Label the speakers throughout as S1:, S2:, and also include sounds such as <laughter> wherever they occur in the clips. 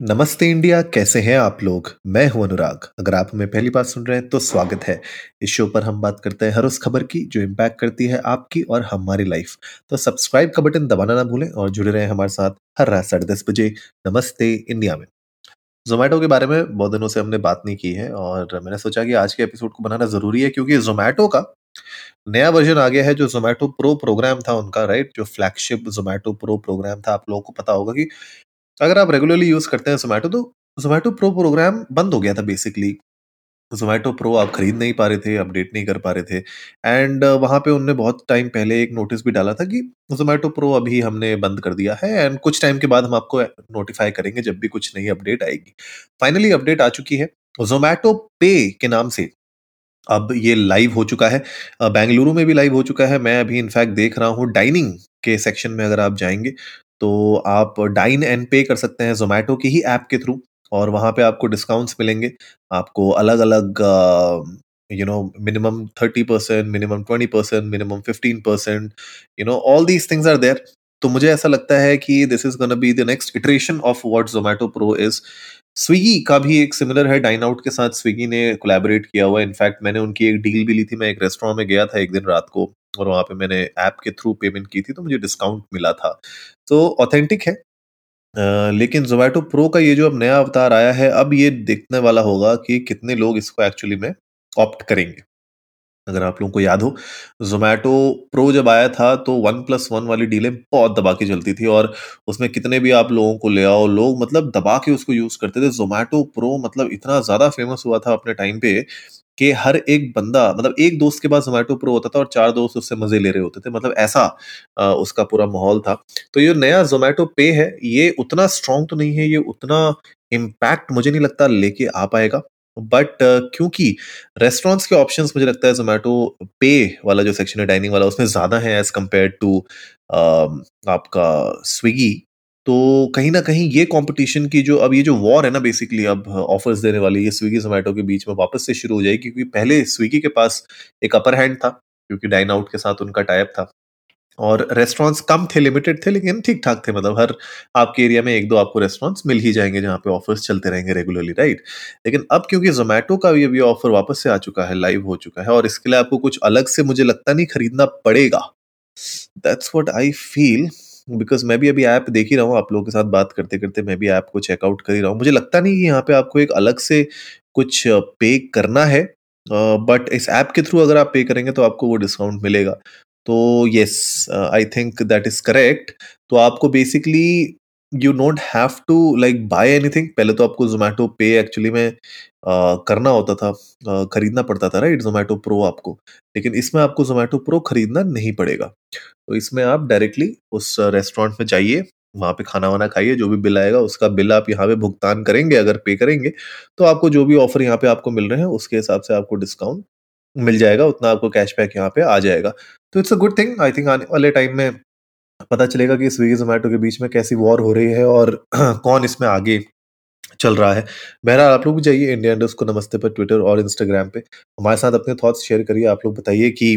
S1: नमस्ते इंडिया, कैसे हैं आप लोग? मैं हूँ अनुराग। अगर आप हमें पहली बार सुन रहे हैं तो स्वागत है। इस शो पर हम बात करते हैं हर उस खबर की, जो इम्पैक्ट करती है आपकी और हमारी लाइफ तो सब्सक्राइब का बटन दबाना ना भूलें और जुड़े रहें हमारे साथ हर रात साढ़े दस बजे। नमस्ते इंडिया में। जोमेटो के बारे में बहुत दिनों से हमने बात नहीं की है और मैंने सोचा कि आज के एपिसोड को बनाना ज़रूरी है क्योंकि जोमेटो का नया वर्जन आ गया है, जो जोमेटो प्रो प्रोग्राम था उनका राइट जो फ्लैगशिप जोमेटो प्रो प्रोग्राम था। आप लोगों को पता होगा कि अगर आप रेगुलरली यूज़ करते हैं जोमेटो तो जोमेटो प्रो प्रोग्राम बंद हो गया था बेसिकली जोमेटो प्रो आप खरीद नहीं पा रहे थे अपडेट नहीं कर पा रहे थे। एंड वहाँ पे उनने बहुत टाइम पहले एक नोटिस भी डाला था कि जोमेटो प्रो अभी हमने बंद कर दिया है एंड कुछ टाइम के बाद हम आपको नोटिफाई करेंगे जब भी कुछ नई अपडेट आएगी। फाइनली अपडेट आ चुकी है। जोमेटो पे के नाम से अब ये लाइव हो चुका है। बेंगलुरु में भी लाइव हो चुका है। मैं अभी इनफैक्ट देख रहा हूँ। डाइनिंग के सेक्शन में अगर आप जाएँगे तो आप डाइन एंड पे कर सकते हैं जोमेटो की ही ऐप के थ्रू और वहाँ पे आपको डिस्काउंट्स मिलेंगे। आपको अलग अलग you know minimum thirty percent minimum twenty percent minimum fifteen percent you know all these things are there तो मुझे ऐसा लगता है कि this is gonna be the next iteration of what Zomato pro is Swiggy का भी एक similar है डाइन आउट के साथ स्विगी ने कोलैबोरेट किया हुआ इनफैक्ट मैंने उनकी एक डील भी ली थी, मैं एक रेस्टोरेंट में गया था एक दिन रात को। और वहाँ पे मैंने ऐप के थ्रू पेमेंट की थी तो मुझे डिस्काउंट मिला था। तो ऑथेंटिक है। Uh, लेकिन जोमेटो प्रो का ये जो अब नया अवतार आया है अब ये देखने वाला होगा कि कितने लोग इसको एक्चुअली में ऑप्ट करेंगे। अगर आप लोगों को याद हो जोमेटो प्रो जब आया था तो वन प्लस वन वाली डीलें बहुत दबा के चलती थी और उसमें कितने भी आप लोगों को ले आओ लोग मतलब दबा के उसको यूज़ करते थे। जोमेटो प्रो मतलब इतना ज़्यादा फ़ेमस हुआ था अपने टाइम पे कि हर एक बंदा मतलब एक दोस्त के पास जोमेटो प्रो होता था और चार दोस्त उससे मज़े ले रहे होते थे मतलब ऐसा आ, उसका पूरा माहौल था। तो ये नया जोमेटो पे है ये उतना स्ट्रांग तो नहीं है ये उतना इम्पैक्ट मुझे नहीं लगता लेके आ पाएगा। बट uh, क्योंकि रेस्टोरेंट्स के ऑप्शंस मुझे लगता है जोमेटो पे वाला जो सेक्शन है डाइनिंग वाला उसमें ज़्यादा है एज कंपेयर टू आपका स्विगी तो कहीं ना कहीं ये कंपटीशन की जो अब ये जो वॉर है ना बेसिकली अब ऑफर्स देने वाली, ये स्विगी जोमेटो के बीच में वापस से शुरू हो जाएगी क्योंकि पहले स्विगी के पास एक अपर हैंड था, क्योंकि डाइन आउट के साथ उनका टाइप था। और रेस्टोरेंट्स कम थे लिमिटेड थे, लेकिन ठीक ठाक थे मतलब हर आपके एरिया में एक दो आपको रेस्टोरेंट्स मिल ही जाएँगे जहाँ पे ऑफर्स चलते रहेंगे रेगुलरली राइट लेकिन अब क्योंकि जोमेटो का भी अभी ऑफ़र वापस से आ चुका है लाइव हो चुका है, और इसके लिए आपको कुछ अलग से मुझे लगता नहीं खरीदना पड़ेगा। That's what I feel because मैं भी अभी ऐप देख ही रहा हूँ, आप लोगों के साथ बात करते करते मैं भी ऐप को चेकआउट कर ही रहा हूँ। मुझे लगता नहीं कि यहाँ पे आपको एक अलग से कुछ पे करना है बट इस ऐप के थ्रू अगर आप पे करेंगे तो आपको वो डिस्काउंट मिलेगा। तो yes I think that is correct तो आपको basically you don't have to like buy anything पहले तो आपको जोमेटो पे एक्चुअली में uh, करना होता था uh, खरीदना पड़ता था राइट जोमेटो प्रो आपको। लेकिन इसमें आपको जोमेटो प्रो खरीदना नहीं पड़ेगा। तो इसमें आप डायरेक्टली उस रेस्टोरेंट में जाइए वहाँ पे खाना वाना खाइए जो भी बिल आएगा उसका बिल आप यहाँ पे भुगतान करेंगे अगर पे करेंगे तो आपको जो भी ऑफ़र यहाँ पे आपको मिल रहे हैं उसके हिसाब से आपको डिस्काउंट मिल जाएगा उतना आपको कैशबैक यहाँ पे आ जाएगा। तो it's a good thing I think आने वाले टाइम में पता चलेगा कि स्विगी जोमेटो के बीच में कैसी वॉर हो रही है और <clears throat> कौन इसमें आगे चल रहा है। बहरहाल, आप लोग भी जाइए इंडिया इंडस्ट को नमस्ते पर ट्विटर और इंस्टाग्राम पे। हमारे साथ अपने थॉट्स शेयर करिए। आप लोग बताइए कि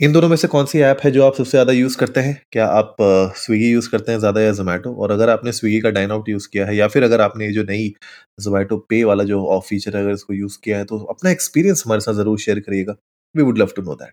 S1: इन दोनों में से कौन सी ऐप है जो आप सबसे ज़्यादा यूज़ करते हैं? क्या आप स्विगी यूज़ करते हैं ज़्यादा या जोमेटो और अगर आपने स्विगी का डाइन आउट यूज़ किया है या फिर अगर आपने जो नई जोमेटो पे वाला जो ऑफ़ फीचर है, अगर इसको यूज़ किया है तो अपना एक्सपीरियंस हमारे साथ ज़रूर शेयर करिएगा। We would love to know that